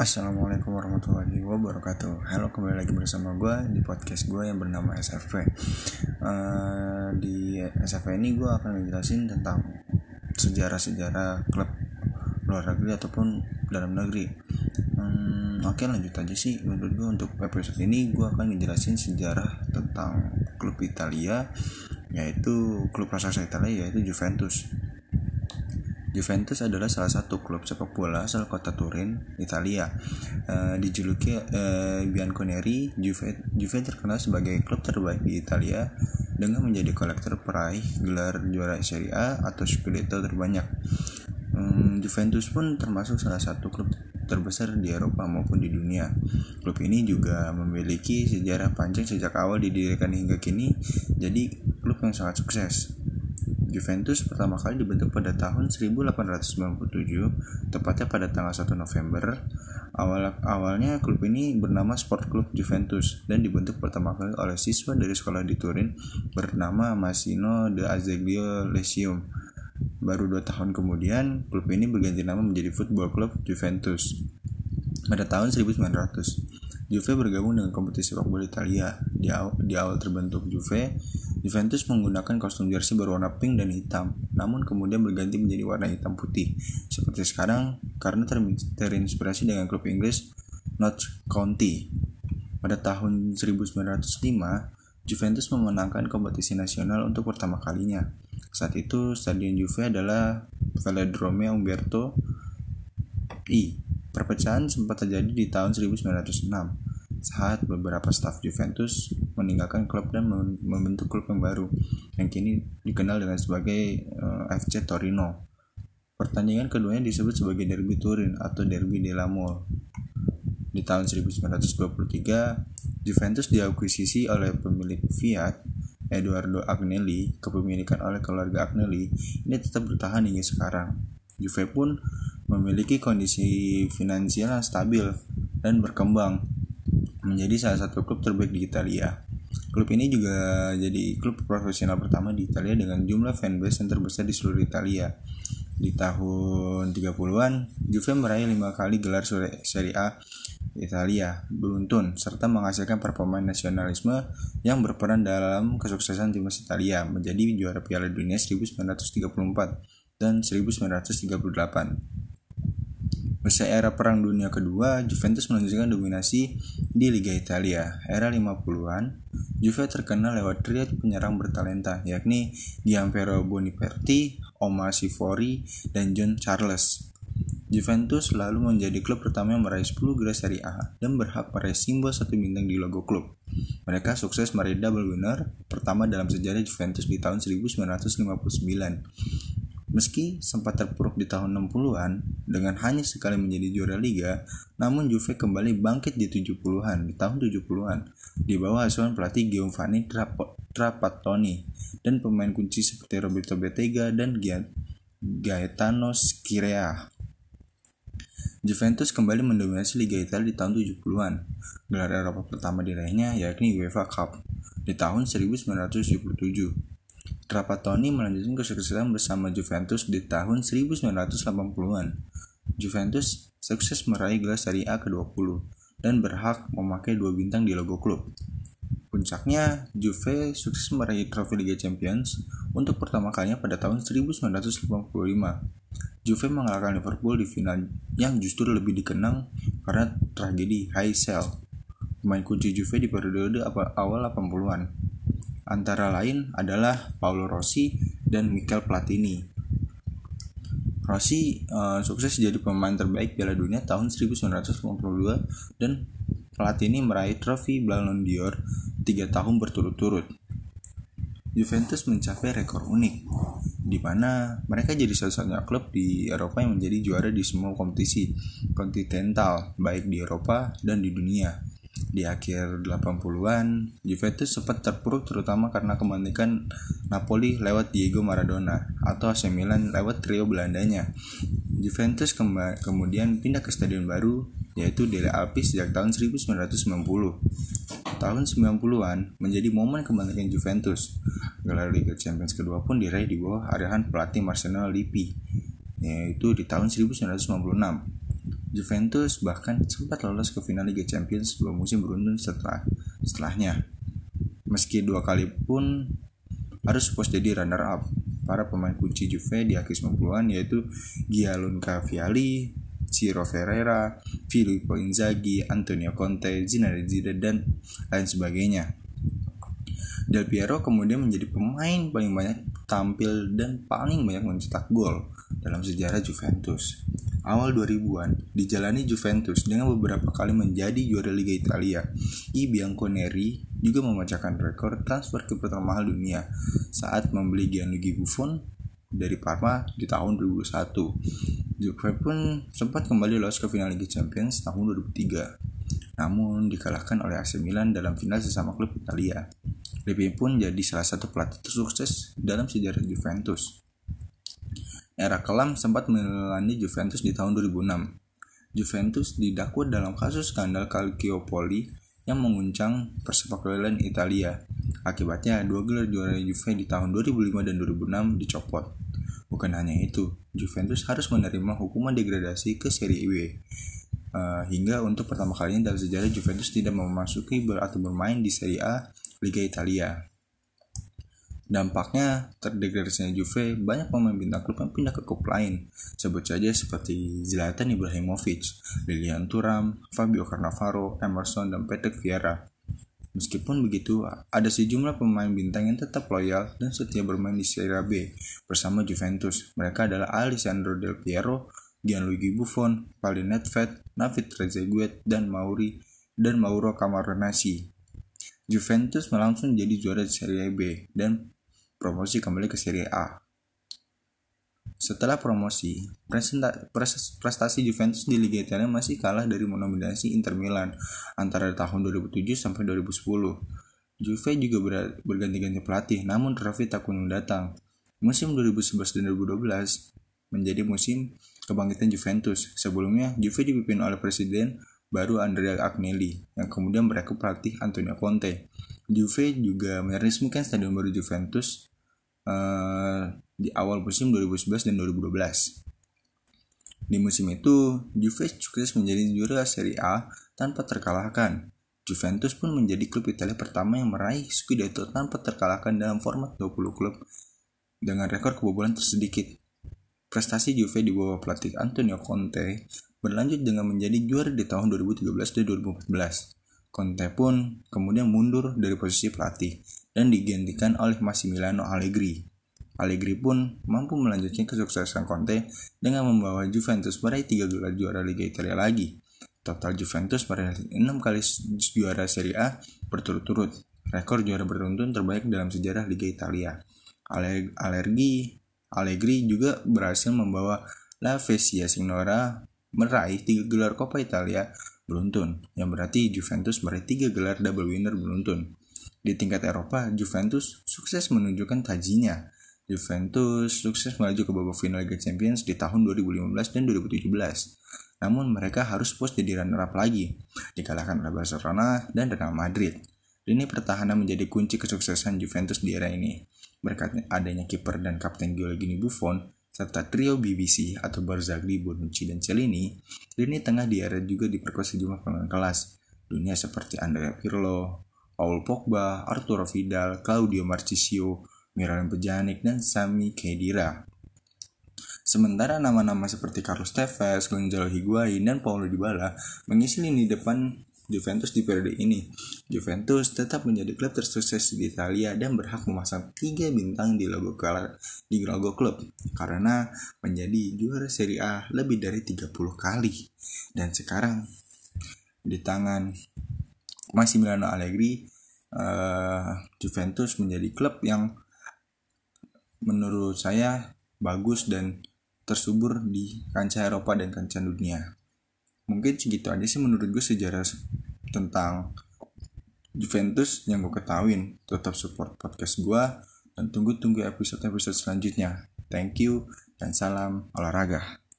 Assalamualaikum warahmatullahi wabarakatuh. Halo kembali lagi bersama gue di podcast gue yang bernama SFP uh, Di SFP ini gue akan menjelasin tentang sejarah-sejarah klub luar negeri ataupun dalam negeri. Hmm, Oke lanjut aja sih. Menurut gue untuk episode ini gue akan menjelasin sejarah tentang klub Italia Yaitu klub raksasa Italia yaitu Juventus Juventus adalah salah satu klub sepak bola asal kota Turin, Italia. Uh, dijuluki uh, Bianconeri, Juve, Juve terkenal sebagai klub terbaik di Italia dengan menjadi kolektor peraih gelar juara Serie A atau Scudetto terbanyak. Um, Juventus pun termasuk salah satu klub terbesar di Eropa maupun di dunia. Klub ini juga memiliki sejarah panjang sejak awal didirikan hingga kini, jadi klub yang sangat sukses. Juventus pertama kali dibentuk pada tahun 1897, tepatnya pada tanggal 1 November. Awal awalnya klub ini bernama Sport Club Juventus dan dibentuk pertama kali oleh siswa dari sekolah di Turin bernama Massimo de Azeglio Lesium. Baru dua tahun kemudian, klub ini berganti nama menjadi Football Club Juventus. Pada tahun 1900, Juve bergabung dengan kompetisi sepak bola Italia. Di awal, di awal terbentuk Juve, Juventus menggunakan kostum jersey berwarna pink dan hitam, namun kemudian berganti menjadi warna hitam putih, seperti sekarang karena ter terinspirasi dengan klub Inggris Notts County. Pada tahun 1905, Juventus memenangkan kompetisi nasional untuk pertama kalinya. Saat itu, stadion Juve adalah Velodrome Umberto I. Perpecahan sempat terjadi di tahun 1906 saat beberapa staf Juventus meninggalkan klub dan membentuk klub yang baru yang kini dikenal dengan sebagai uh, eh, FC Torino. Pertandingan keduanya disebut sebagai Derby Turin atau Derby della Mole. Di tahun 1923, Juventus diakuisisi oleh pemilik Fiat, Eduardo Agnelli, kepemilikan oleh keluarga Agnelli, ini tetap bertahan hingga sekarang. Juve pun memiliki kondisi finansial stabil dan berkembang menjadi salah satu klub terbaik di Italia. Klub ini juga jadi klub profesional pertama di Italia dengan jumlah fanbase yang terbesar di seluruh Italia. Di tahun 30-an, Juve meraih lima kali gelar Serie A Italia beruntun serta menghasilkan performa nasionalisme yang berperan dalam kesuksesan timnas Italia menjadi juara Piala Dunia 1934 dan 1938. Usai era Perang Dunia Kedua, Juventus melanjutkan dominasi di Liga Italia. Era 50-an, Juve terkenal lewat trio penyerang bertalenta, yakni Gianpiero Boniperti, Omar Sivori, dan John Charles. Juventus selalu menjadi klub pertama yang meraih 10 gelar Serie A dan berhak meraih simbol satu bintang di logo klub. Mereka sukses meraih double winner pertama dalam sejarah Juventus di tahun 1959 Meski sempat terpuruk di tahun 60-an dengan hanya sekali menjadi juara liga, namun Juve kembali bangkit di 70-an, di tahun 70-an, di bawah asuhan pelatih Giovanni Trapattoni dan pemain kunci seperti Roberto Bettega dan Gaetano Scirea. Juventus kembali mendominasi Liga Italia di tahun 70-an. Gelar Eropa pertama diraihnya yakni UEFA Cup di tahun 1977 Trapattoni melanjutkan kesuksesan bersama Juventus di tahun 1980-an. Juventus sukses meraih gelar Serie A ke-20 dan berhak memakai dua bintang di logo klub. Puncaknya, Juve sukses meraih trofi Liga Champions untuk pertama kalinya pada tahun 1985. Juve mengalahkan Liverpool di final yang justru lebih dikenang karena tragedi High Cell. Pemain kunci Juve di periode awal 80-an antara lain adalah Paolo Rossi dan Michael Platini. Rossi uh, sukses jadi pemain terbaik Piala Dunia tahun 1952 dan Platini meraih trofi Ballon d'Or tiga tahun berturut-turut. Juventus mencapai rekor unik, di mana mereka jadi satu-satunya klub di Eropa yang menjadi juara di semua kompetisi kontinental, baik di Eropa dan di dunia di akhir 80-an, Juventus sempat terpuruk terutama karena kemandikan Napoli lewat Diego Maradona atau AC Milan lewat trio Belandanya. Juventus kemudian pindah ke stadion baru yaitu Dele Alpi sejak tahun 1990. Tahun 90-an menjadi momen kebangkitan Juventus. Gelar Liga Champions kedua pun diraih di bawah arahan pelatih Marcelo Lippi, yaitu di tahun 1996. Juventus bahkan sempat lolos ke final Liga Champions dua musim beruntun setelah setelahnya. Meski dua kali pun harus pos jadi runner up. Para pemain kunci Juve di akhir 90-an yaitu Gianluca Vialli, Ciro Ferreira, Filippo Inzaghi, Antonio Conte, Zinedine Zidane, dan lain sebagainya. Del Piero kemudian menjadi pemain paling banyak tampil dan paling banyak mencetak gol dalam sejarah Juventus. Awal 2000-an dijalani Juventus dengan beberapa kali menjadi juara Liga Italia. I Bianconeri juga memecahkan rekor transfer ke termahal dunia saat membeli Gianluigi Buffon dari Parma di tahun 2001. Juve pun sempat kembali lolos ke final Liga Champions tahun 2003, namun dikalahkan oleh AC Milan dalam final sesama klub Italia. Levy pun jadi salah satu pelatih tersukses dalam sejarah Juventus. Era kelam sempat melanda Juventus di tahun 2006. Juventus didakwa dalam kasus skandal Calciopoli yang menguncang persepak bolaan Italia. Akibatnya, dua gelar juara Juve di tahun 2005 dan 2006 dicopot. Bukan hanya itu, Juventus harus menerima hukuman degradasi ke Serie B. Uh, hingga untuk pertama kalinya dalam sejarah Juventus tidak memasuki atau bermain di Serie A Liga Italia. Dampaknya terdegradasinya Juve banyak pemain bintang klub yang pindah ke klub lain. Sebut saja seperti Zlatan Ibrahimovic, Lilian Thuram, Fabio Cannavaro, Emerson, dan Patrick Vieira. Meskipun begitu, ada sejumlah pemain bintang yang tetap loyal dan setia bermain di Serie B bersama Juventus. Mereka adalah Alessandro Del Piero, Gianluigi Buffon, Palin Nedved, Navid Trezeguet, dan Mauri dan Mauro Camoranesi. Juventus melangsung jadi juara Serie B dan promosi kembali ke Serie A. Setelah promosi, prestasi Juventus di Liga Italia masih kalah dari mendominasi Inter Milan antara tahun 2007 sampai 2010. Juve juga berganti-ganti pelatih, namun trofi tak kunjung datang. Musim 2011 dan 2012 menjadi musim kebangkitan Juventus. Sebelumnya, Juve dipimpin oleh Presiden baru Andrea Agnelli yang kemudian merekrut pelatih Antonio Conte. Juve juga meresmikan stadion baru Juventus uh, di awal musim 2011 dan 2012. Di musim itu, Juve sukses menjadi juara Serie A tanpa terkalahkan. Juventus pun menjadi klub Italia pertama yang meraih Scudetto tanpa terkalahkan dalam format 20 klub dengan rekor kebobolan tersedikit. Prestasi Juve di bawah pelatih Antonio Conte berlanjut dengan menjadi juara di tahun 2013 dan 2014. Conte pun kemudian mundur dari posisi pelatih dan digantikan oleh Massimiliano Allegri. Allegri pun mampu melanjutkan kesuksesan Conte dengan membawa Juventus meraih tiga gelar juara Liga Italia lagi. Total Juventus meraih 6 kali juara Serie A berturut-turut, rekor juara beruntun terbaik dalam sejarah Liga Italia. Allegri, Allegri juga berhasil membawa La Vesia Signora meraih tiga gelar Coppa Italia beruntun, yang berarti Juventus meraih tiga gelar double winner beruntun. Di tingkat Eropa, Juventus sukses menunjukkan tajinya. Juventus sukses melaju ke babak final Liga Champions di tahun 2015 dan 2017. Namun mereka harus pos jadi runner-up lagi, dikalahkan oleh Barcelona dan Real Madrid. Ini pertahanan menjadi kunci kesuksesan Juventus di era ini. Berkat adanya kiper dan kapten Giorgio Buffon, serta trio BBC atau Barzagli, Bonucci, dan Cellini, lini tengah di era juga diperkuat sejumlah pemain kelas dunia seperti Andrea Pirlo, Paul Pogba, Arturo Vidal, Claudio Marchisio, Miralem Pjanic, dan Sami Khedira. Sementara nama-nama seperti Carlos Tevez, Gonzalo Higuain, dan Paulo Dybala mengisi lini depan Juventus di periode ini. Juventus tetap menjadi klub tersukses di Italia dan berhak memasang tiga bintang di logo di logo klub karena menjadi juara Serie A lebih dari 30 kali. Dan sekarang di tangan Massimiliano Allegri uh, Juventus menjadi klub yang menurut saya bagus dan tersubur di kancah Eropa dan kancah dunia. Mungkin segitu aja sih menurut gue sejarah tentang Juventus yang gue ketahuin. Tetap support podcast gue dan tunggu-tunggu episode-episode selanjutnya. Thank you dan salam olahraga